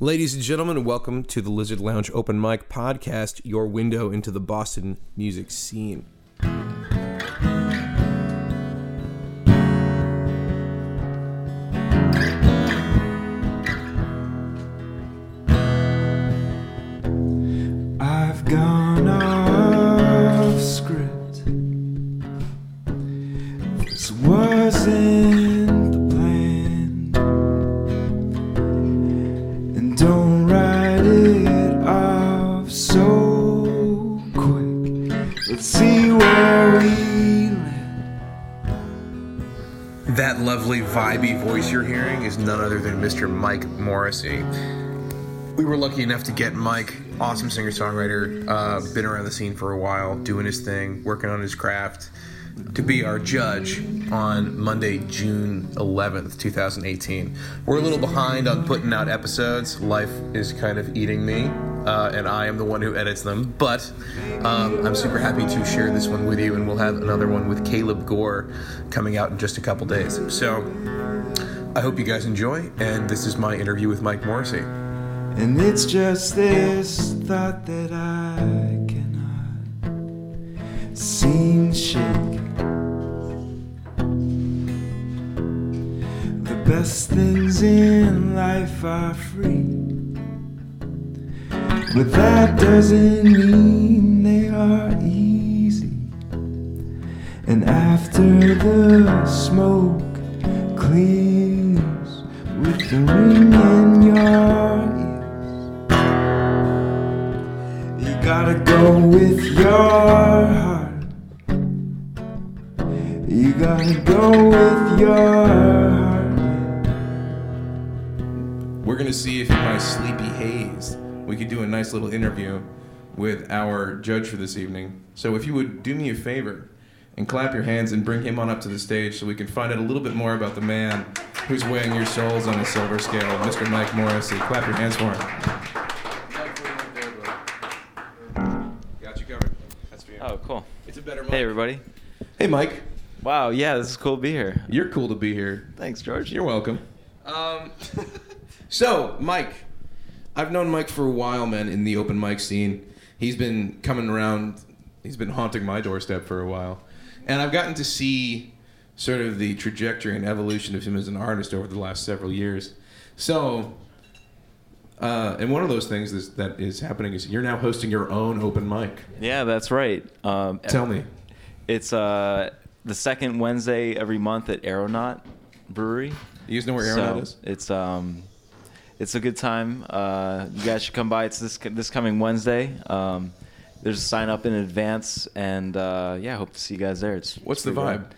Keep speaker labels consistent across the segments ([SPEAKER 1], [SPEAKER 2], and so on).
[SPEAKER 1] Ladies and gentlemen, welcome to the Lizard Lounge Open Mic Podcast, your window into the Boston music scene. That lovely, vibey voice you're hearing is none other than Mr. Mike Morrissey. We were lucky enough to get Mike, awesome singer songwriter, uh, been around the scene for a while, doing his thing, working on his craft, to be our judge on Monday, June 11th, 2018. We're a little behind on putting out episodes. Life is kind of eating me, uh, and I am the one who edits them. But um, I'm super happy to share this one with you, and we'll have another one with Caleb Gore coming out in just a couple days. So I hope you guys enjoy, and this is my interview with Mike Morrissey.
[SPEAKER 2] And it's just this thought that I cannot seem to shake. The best things in life are free, but that doesn't mean they are easy. And after the smoke clears with the ring in your ears, you gotta go with your heart. You gotta go with your heart.
[SPEAKER 1] We're gonna see if my sleepy haze we could do a nice little interview with our judge for this evening. So if you would do me a favor and clap your hands and bring him on up to the stage so we can find out a little bit more about the man who's weighing your souls on a silver scale, Mr. Mike Morrissey. Clap your hands for him. Got you covered. That's for you.
[SPEAKER 3] Oh, cool.
[SPEAKER 1] It's a better mic.
[SPEAKER 3] Hey, everybody.
[SPEAKER 1] Hey, Mike.
[SPEAKER 3] Wow, yeah, this is cool to be here.
[SPEAKER 1] You're cool to be here.
[SPEAKER 3] Thanks, George.
[SPEAKER 1] You're welcome. Um, so, Mike, I've known Mike for a while, man, in the open mic scene. He's been coming around, he's been haunting my doorstep for a while. And I've gotten to see sort of the trajectory and evolution of him as an artist over the last several years. So, uh, and one of those things is, that is happening is you're now hosting your own open mic.
[SPEAKER 3] Yeah, that's right. Um,
[SPEAKER 1] Tell me.
[SPEAKER 3] It's uh, the second Wednesday every month at Aeronaut Brewery.
[SPEAKER 1] You guys know where
[SPEAKER 3] so
[SPEAKER 1] Aeronaut is?
[SPEAKER 3] It's um, it's a good time. Uh, you guys should come by. It's this this coming Wednesday. Um, there's a sign up in advance, and uh, yeah, I hope to see you guys there. It's
[SPEAKER 1] What's the
[SPEAKER 3] vibe? rad.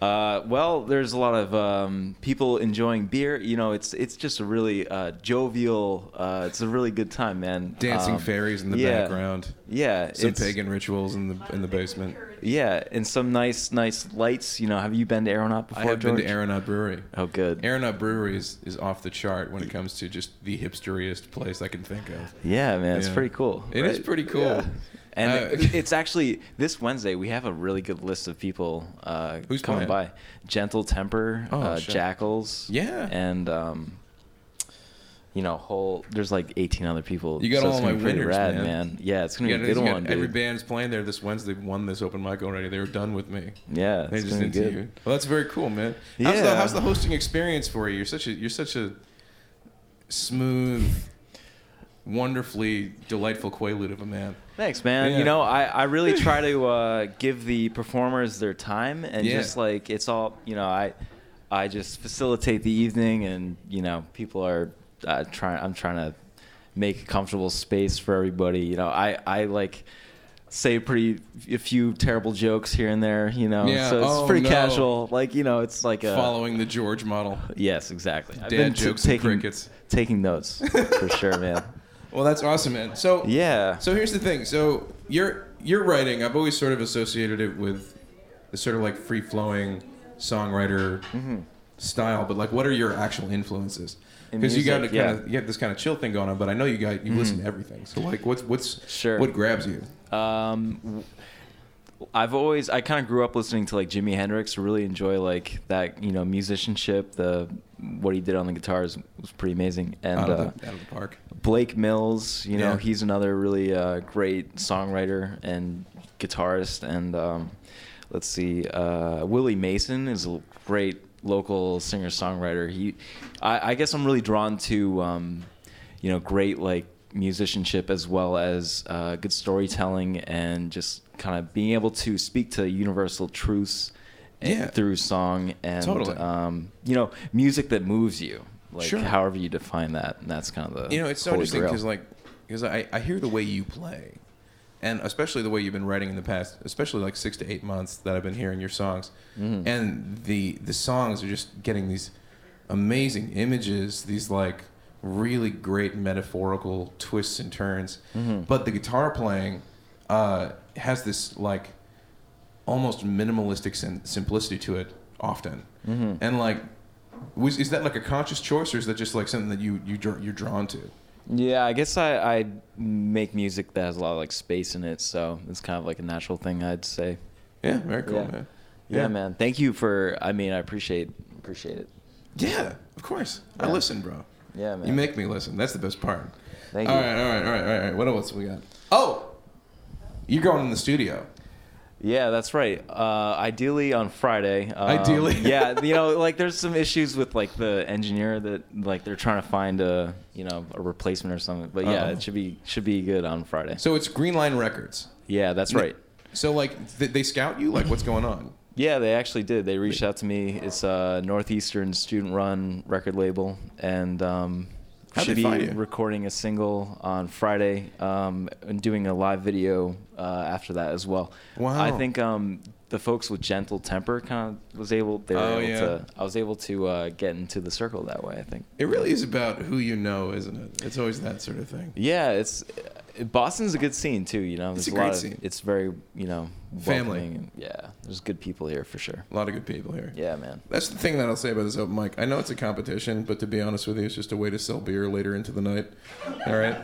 [SPEAKER 3] Uh, well, there's a lot of um, people enjoying beer. You know, it's it's just a really uh, jovial. Uh, it's a really good time, man.
[SPEAKER 1] Dancing
[SPEAKER 3] Um,
[SPEAKER 1] fairies in the
[SPEAKER 3] yeah.
[SPEAKER 1] background.
[SPEAKER 3] Yeah,
[SPEAKER 1] Some pagan rituals in the in the basement.
[SPEAKER 3] Yeah, and some nice nice lights. You know, have you been to Aeronaut before?
[SPEAKER 1] I have been to Aeronaut Brewery.
[SPEAKER 3] Oh, good.
[SPEAKER 1] Aeronaut Brewery is, is off the chart when it comes to just the hipsteriest place I can think of.
[SPEAKER 3] Yeah, man, it's pretty cool.
[SPEAKER 1] It is pretty cool.
[SPEAKER 3] Yeah. And
[SPEAKER 1] Uh,
[SPEAKER 3] it's actually this Wednesday. We have a really good list of people uh,
[SPEAKER 1] Who's
[SPEAKER 3] coming
[SPEAKER 1] playing?
[SPEAKER 3] by. Gentle Temper,
[SPEAKER 1] Oh,
[SPEAKER 3] uh. Jackals.
[SPEAKER 1] Yeah.
[SPEAKER 3] and um, you know, whole. There's like 18 other people.
[SPEAKER 1] You got
[SPEAKER 3] so
[SPEAKER 1] all my winners,
[SPEAKER 3] rad,
[SPEAKER 1] man.
[SPEAKER 3] Yeah, it's gonna
[SPEAKER 1] You
[SPEAKER 3] be a good
[SPEAKER 1] got
[SPEAKER 3] one,
[SPEAKER 1] Every
[SPEAKER 3] dude.
[SPEAKER 1] band's playing there this Wednesday. Won this open mic already. They were done with me.
[SPEAKER 3] Yeah,
[SPEAKER 1] They
[SPEAKER 3] it's
[SPEAKER 1] just
[SPEAKER 3] be good.
[SPEAKER 1] you. Well, that's very cool, man. How's, the,
[SPEAKER 3] Yeah.
[SPEAKER 1] how's the hosting experience for you? You're such a you're such a smooth, wonderfully delightful quaalude of a man.
[SPEAKER 3] Thanks, man.
[SPEAKER 1] Yeah.
[SPEAKER 3] You know, I, I really try to uh, give the performers their time and
[SPEAKER 1] Yeah.
[SPEAKER 3] just like it's all you know. I I just facilitate the evening, and you know, people are uh, trying. I'm trying to make a comfortable space for everybody. You know, I I like say pretty a few terrible jokes here and there. You know,
[SPEAKER 1] Yeah.
[SPEAKER 3] so it's
[SPEAKER 1] Oh,
[SPEAKER 3] pretty
[SPEAKER 1] no.
[SPEAKER 3] casual. Like you know, it's like a
[SPEAKER 1] Following the George model.
[SPEAKER 3] yes, exactly. I've been t-
[SPEAKER 1] jokes and
[SPEAKER 3] taking
[SPEAKER 1] crickets.
[SPEAKER 3] taking notes for sure, man.
[SPEAKER 1] Well, that's awesome, man. So
[SPEAKER 3] Yeah.
[SPEAKER 1] So here's the thing. So your your writing, I've always sort of associated it with the sort of like free flowing songwriter
[SPEAKER 3] Mm-hmm.
[SPEAKER 1] style. But like, what are your actual influences?
[SPEAKER 3] In
[SPEAKER 1] Because you got
[SPEAKER 3] music,
[SPEAKER 1] kind.
[SPEAKER 3] Mm-hmm.
[SPEAKER 1] of you have this kind of chill thing going on. But I know you got you listen to everything. So like, what's what's
[SPEAKER 3] Sure.
[SPEAKER 1] what grabs you?
[SPEAKER 3] Um, w- I've always I kind of grew up listening to like Jimi Hendrix. Really enjoy like that you know musicianship. The what he did on the guitars was pretty amazing. And
[SPEAKER 1] out, of
[SPEAKER 3] uh,
[SPEAKER 1] the, out of the park.
[SPEAKER 3] Blake Mills, you know,
[SPEAKER 1] Yeah.
[SPEAKER 3] he's another really uh, great songwriter and guitarist. And um, let's see, uh, Willie Mason is a great local singer songwriter. He, I, I guess, I'm really drawn to, um, you know, great like musicianship as well as uh, good storytelling and just kind of being able to speak to universal truths.
[SPEAKER 1] Yeah.
[SPEAKER 3] Through song and
[SPEAKER 1] Totally.
[SPEAKER 3] um, you know music that moves you, like
[SPEAKER 1] Sure.
[SPEAKER 3] however you define that, and that's kind of the
[SPEAKER 1] You know, it's so interesting because like because I, I hear the way you play, and especially the way you've been writing in the past, especially like six to eight months that I've been hearing your songs,
[SPEAKER 3] Mm-hmm.
[SPEAKER 1] and the the songs are just getting these amazing images, these like really great metaphorical twists and turns.
[SPEAKER 3] Mm-hmm.
[SPEAKER 1] But the guitar playing uh, has this like almost minimalistic sim- simplicity to it often,
[SPEAKER 3] Mm-hmm.
[SPEAKER 1] and like. Was, is that like a conscious choice, or is that just like something that you, you you're drawn to?
[SPEAKER 3] Yeah, I guess I, I make music that has a lot of like space in it, so it's kind of like a natural thing, I'd say.
[SPEAKER 1] Yeah, very cool,
[SPEAKER 3] Yeah.
[SPEAKER 1] man.
[SPEAKER 3] Yeah, man. Thank you for. I mean, I appreciate appreciate it.
[SPEAKER 1] Yeah, of course. I listen, bro.
[SPEAKER 3] Yeah, man.
[SPEAKER 1] You make me listen. That's the best part.
[SPEAKER 3] Thank
[SPEAKER 1] All
[SPEAKER 3] you.
[SPEAKER 1] right, all right, all right, all right. What else we got? Oh, you're going in the studio.
[SPEAKER 3] Yeah, that's right. Uh, ideally on Friday. Um,
[SPEAKER 1] Ideally.
[SPEAKER 3] yeah, you know, like there's some issues with like the engineer that like they're trying to find a you know a replacement or something. But yeah,
[SPEAKER 1] Uh-oh.
[SPEAKER 3] it should be should be good on Friday.
[SPEAKER 1] So it's Green Line Records.
[SPEAKER 3] Yeah, that's right.
[SPEAKER 1] So like th- they scout you? Like what's going on?
[SPEAKER 3] Yeah, they actually did. They reached out to me. It's a northeastern student-run record label, and um,
[SPEAKER 1] How'd
[SPEAKER 3] should be recording a single on Friday um, and doing a live video uh, after that as well.
[SPEAKER 1] Wow.
[SPEAKER 3] I think um, the folks with Gentle Temper kind of was able. They were
[SPEAKER 1] Oh,
[SPEAKER 3] able
[SPEAKER 1] yeah.
[SPEAKER 3] to. I was able to uh, get into the circle that way. I think.
[SPEAKER 1] It really is about who you know, isn't it? It's always that sort of thing.
[SPEAKER 3] Yeah, it's Boston's a good scene too. You know,
[SPEAKER 1] It's
[SPEAKER 3] there's
[SPEAKER 1] a
[SPEAKER 3] lot
[SPEAKER 1] great
[SPEAKER 3] of-
[SPEAKER 1] scene.
[SPEAKER 3] It's very you know
[SPEAKER 1] Family.
[SPEAKER 3] Yeah, there's good people here for sure.
[SPEAKER 1] A lot of good people here.
[SPEAKER 3] Yeah, man.
[SPEAKER 1] That's the thing that I'll say about this open mic. I know it's a competition, but to be honest with you, it's just a way to sell beer later into the night. All right.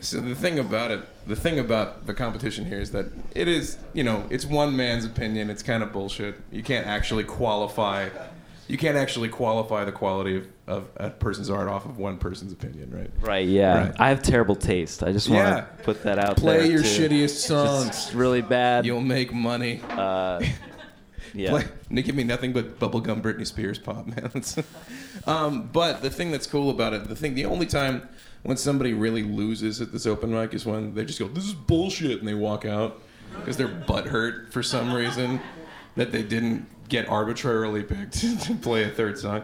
[SPEAKER 1] So the thing about it, the thing about the competition here is that it is, you know, it's one man's opinion. It's kind of bullshit. You can't actually qualify. You can't actually qualify the quality of, of a person's art off of one person's opinion, right?
[SPEAKER 3] Right, yeah.
[SPEAKER 1] Right.
[SPEAKER 3] I have terrible taste. I just want
[SPEAKER 1] Yeah.
[SPEAKER 3] to put that out
[SPEAKER 1] Play
[SPEAKER 3] there.
[SPEAKER 1] Play your
[SPEAKER 3] too.
[SPEAKER 1] shittiest songs.
[SPEAKER 3] Just really bad.
[SPEAKER 1] You'll make money.
[SPEAKER 3] uh, yeah.
[SPEAKER 1] Play, give me nothing but bubblegum Britney Spears pop, man. Um, but the thing that's cool about it, the thing, the only time when somebody really loses at this open mic is when they just go, "This is bullshit," and they walk out because they're butthurt for some reason that they didn't get arbitrarily picked to play a third song.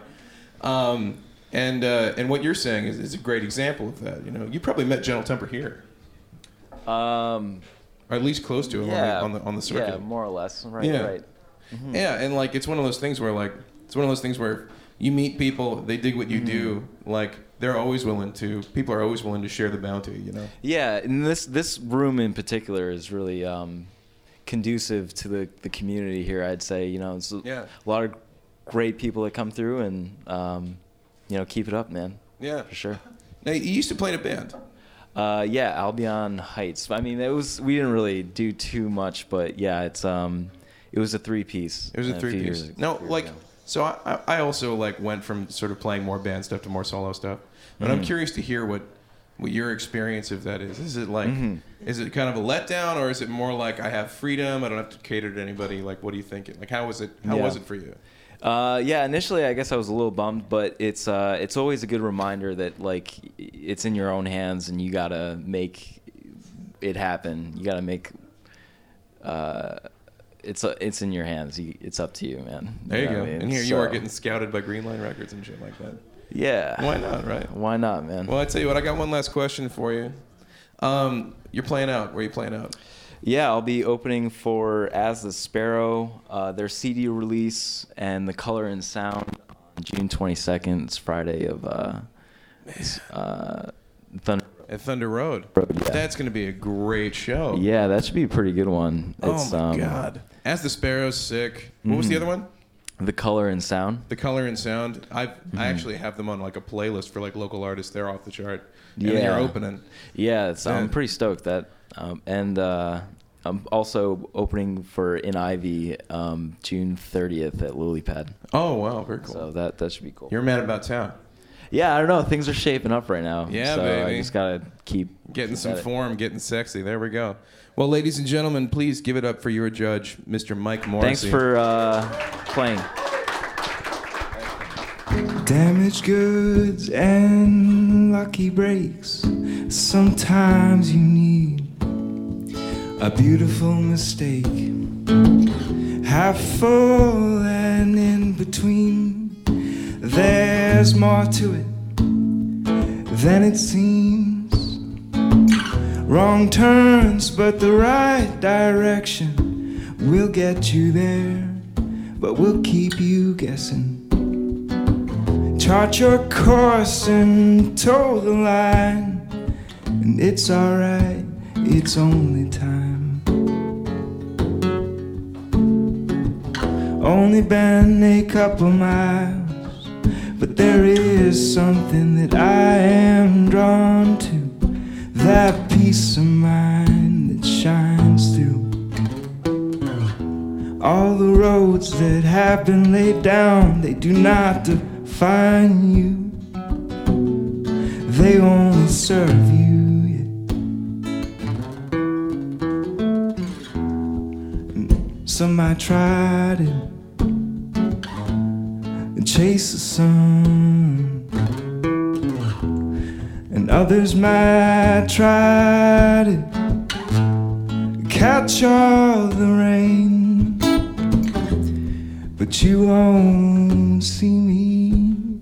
[SPEAKER 1] Um, and uh, and what you're saying is, is a great example of that. You know, you probably met Gentle Temper here,
[SPEAKER 3] Um,
[SPEAKER 1] or at least close to him
[SPEAKER 3] yeah.
[SPEAKER 1] on, the, on the on the circuit.
[SPEAKER 3] Yeah, more or less. Right,
[SPEAKER 1] Yeah.
[SPEAKER 3] right.
[SPEAKER 1] Yeah, and like it's one of those things where like it's one of those things where you meet people, they dig what you do,
[SPEAKER 3] Mm-hmm.
[SPEAKER 1] like they're always willing to. People are always willing to share the bounty, you know.
[SPEAKER 3] Yeah, and this this room in particular is really um, conducive to the, the community here. I'd say you know it's a lot of great people that come through, and um, you know keep it up, man.
[SPEAKER 1] Yeah.
[SPEAKER 3] For sure.
[SPEAKER 1] Now you used to play in a band.
[SPEAKER 3] Uh, yeah, Albion Heights. I mean, it was we didn't really do too much, but yeah, it's um, it was a three piece.
[SPEAKER 1] It was a three piece. No, like so I, I also like went from sort of playing more band stuff to more solo stuff. But
[SPEAKER 3] Mm-hmm.
[SPEAKER 1] I'm curious to hear what what your experience of that is. Is it like
[SPEAKER 3] Mm-hmm.
[SPEAKER 1] is it kind of a letdown or is it more like I have freedom, I don't have to cater to anybody? Like what are you thinking? Like how was it how
[SPEAKER 3] Yeah.
[SPEAKER 1] was it for you?
[SPEAKER 3] Uh, yeah, initially I guess I was a little bummed, but it's uh, it's always a good reminder that like it's in your own hands and you gotta make it happen. You gotta make. Uh, it's uh, it's in your hands. You, it's up to you, man.
[SPEAKER 1] There you
[SPEAKER 3] know
[SPEAKER 1] go.
[SPEAKER 3] I mean?
[SPEAKER 1] And here you are getting scouted by Green Line Records and shit like that.
[SPEAKER 3] Yeah.
[SPEAKER 1] Why not, right?
[SPEAKER 3] Why not, man?
[SPEAKER 1] Well, I tell you what, I got one last question for you. Um, you're playing out. Where are you playing out?
[SPEAKER 3] Yeah, I'll be opening for As the Sparrow, uh, their CD release, and the Color and Sound on June 22nd. It's Friday of uh, uh, Thunder.
[SPEAKER 1] At Thunder Road.
[SPEAKER 3] Road, yeah.
[SPEAKER 1] That's going to be a great show.
[SPEAKER 3] Yeah, that should be a pretty good one.
[SPEAKER 1] Oh
[SPEAKER 3] It's,
[SPEAKER 1] my
[SPEAKER 3] um,
[SPEAKER 1] God. As the Sparrows, sick. What was the
[SPEAKER 3] Mhm.
[SPEAKER 1] other one?
[SPEAKER 3] The Color and Sound.
[SPEAKER 1] The Color and Sound. I
[SPEAKER 3] Mm-hmm.
[SPEAKER 1] I actually have them on like a playlist for like local artists. They're off the chart. And
[SPEAKER 3] Yeah.
[SPEAKER 1] they're opening.
[SPEAKER 3] Yeah, it's,
[SPEAKER 1] Yeah.
[SPEAKER 3] I'm pretty stoked that. Um, and uh, I'm also opening for In Ivy um, June 30th at Lilypad.
[SPEAKER 4] Oh wow, very cool.
[SPEAKER 3] So that that should be cool.
[SPEAKER 4] You're mad about town.
[SPEAKER 3] Yeah, I don't know. Things are shaping up right now.
[SPEAKER 4] Yeah,
[SPEAKER 3] so
[SPEAKER 4] baby.
[SPEAKER 3] I just gotta keep
[SPEAKER 4] Getting some
[SPEAKER 3] at it.
[SPEAKER 4] form, getting sexy. There we go. Well, ladies and gentlemen, please give it up for your judge, Mr. Mike Morrissey.
[SPEAKER 3] Thanks for uh, playing.
[SPEAKER 2] Damaged goods and lucky breaks. Sometimes you need a beautiful mistake. Half full and in between. There's more to it than it seems. Wrong turns, but the right direction will get you there, but we'll keep you guessing. Chart your course and toe the line. And it's alright, it's only time. Only been a couple miles, but there is something that I am drawn to. That peace of mind that shines through. All the roads that have been laid down, they do not define you. They only serve you. Some might try to chase the sun, and others might try to catch all the rain. But you won't see me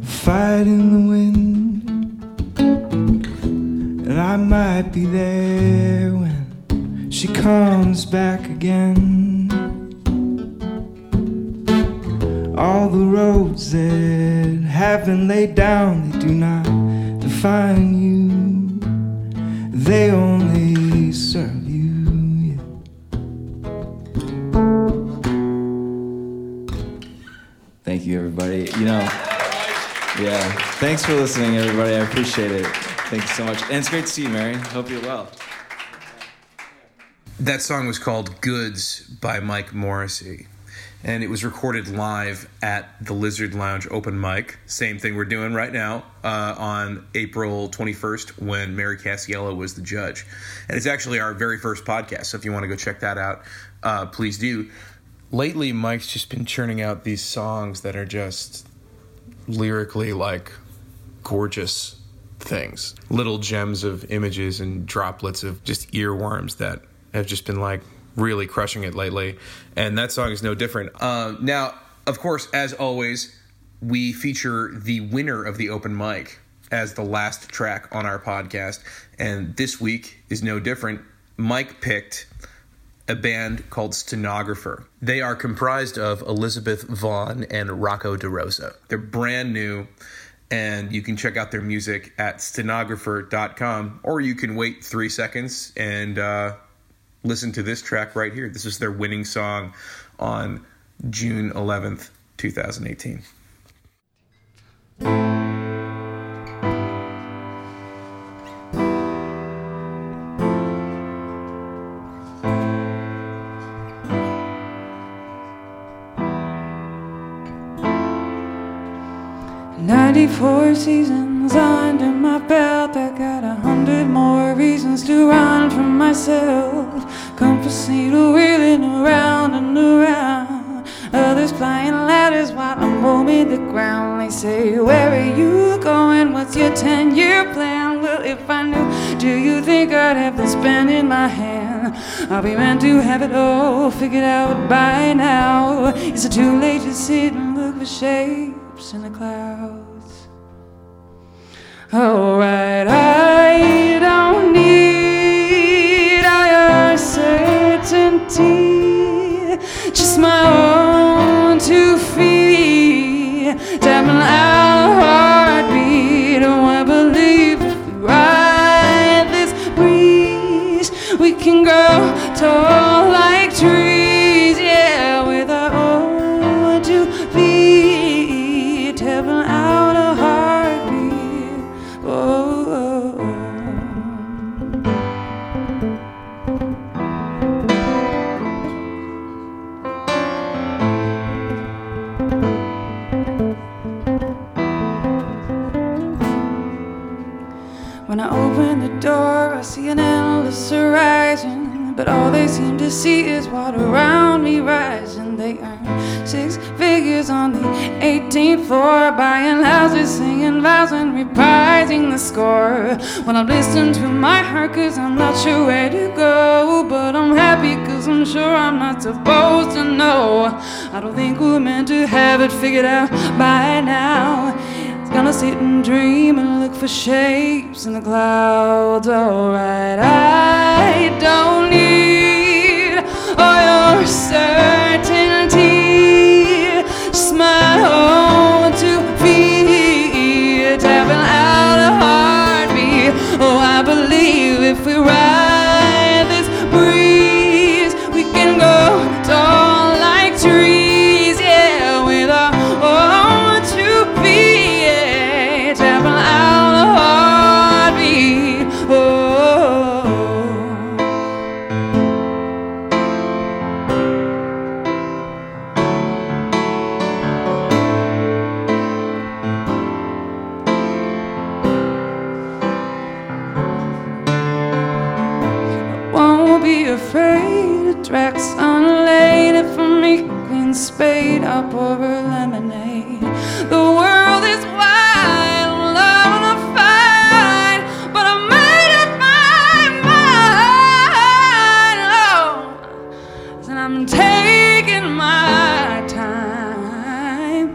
[SPEAKER 2] fighting the wind, and I might be there when she comes back again. All the roads that have been laid down, they do not define you. They only serve you.
[SPEAKER 3] Thank you, everybody. You know, yeah. Thanks for listening, everybody. I appreciate it. Thank you so much. And it's great to see you, Mary. Hope you're well.
[SPEAKER 1] That song was called Goods by Mike Morrissey. And it was recorded live at the Lizard Lounge open mic. Same thing we're doing right now uh, on April 21st when Mary Cassiello was the judge. And it's actually our very first podcast. So if you want to go check that out, uh, please do. Lately, Mike's just been churning out these songs that are just lyrically like gorgeous things. Little gems of images and droplets of just earworms that have just been like really crushing it lately. And that song is no different. Uh, now, of course, as always, we feature the winner of the open mic as the last track on our podcast. And this week is no different. Mike picked a band called Stenographer. They are comprised of Elizabeth Vaughn and Rocco DeRosa. They're brand new, and you can check out their music at stenographer.com, or you can wait three seconds and uh, listen to this track right here. This is their winning song on June 11th, 2018.
[SPEAKER 5] Ninety-four seasons under my belt. I got a hundred more reasons to run from myself. Needle wheeling around and around. Others flying ladders while I'm roaming the ground. They say, Where are you going? What's your ten-year plan? Well, if I knew, do you think I'd have this pen in my hand? I'll be meant to have it all figured out by now. Is it too late to sit and look for shapes in the clouds? Alright, my own two feet. Tapping out When I open the door, I see an endless horizon. But all they seem to see is water around me rising. They earn six figures on the 18th floor, buying houses, singing vows, and reprising the score. When I'm listening to my heart, cause I'm not sure where to go. But I'm happy, cause I'm sure I'm not supposed to know. I don't think we're meant to have it figured out by now. It's gonna sit and dream and look for shapes in the clouds. Alright, I don't need all your certainty. I'm taking my time.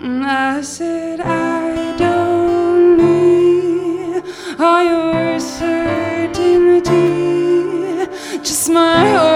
[SPEAKER 5] And I said, I don't need all your certainty, just my own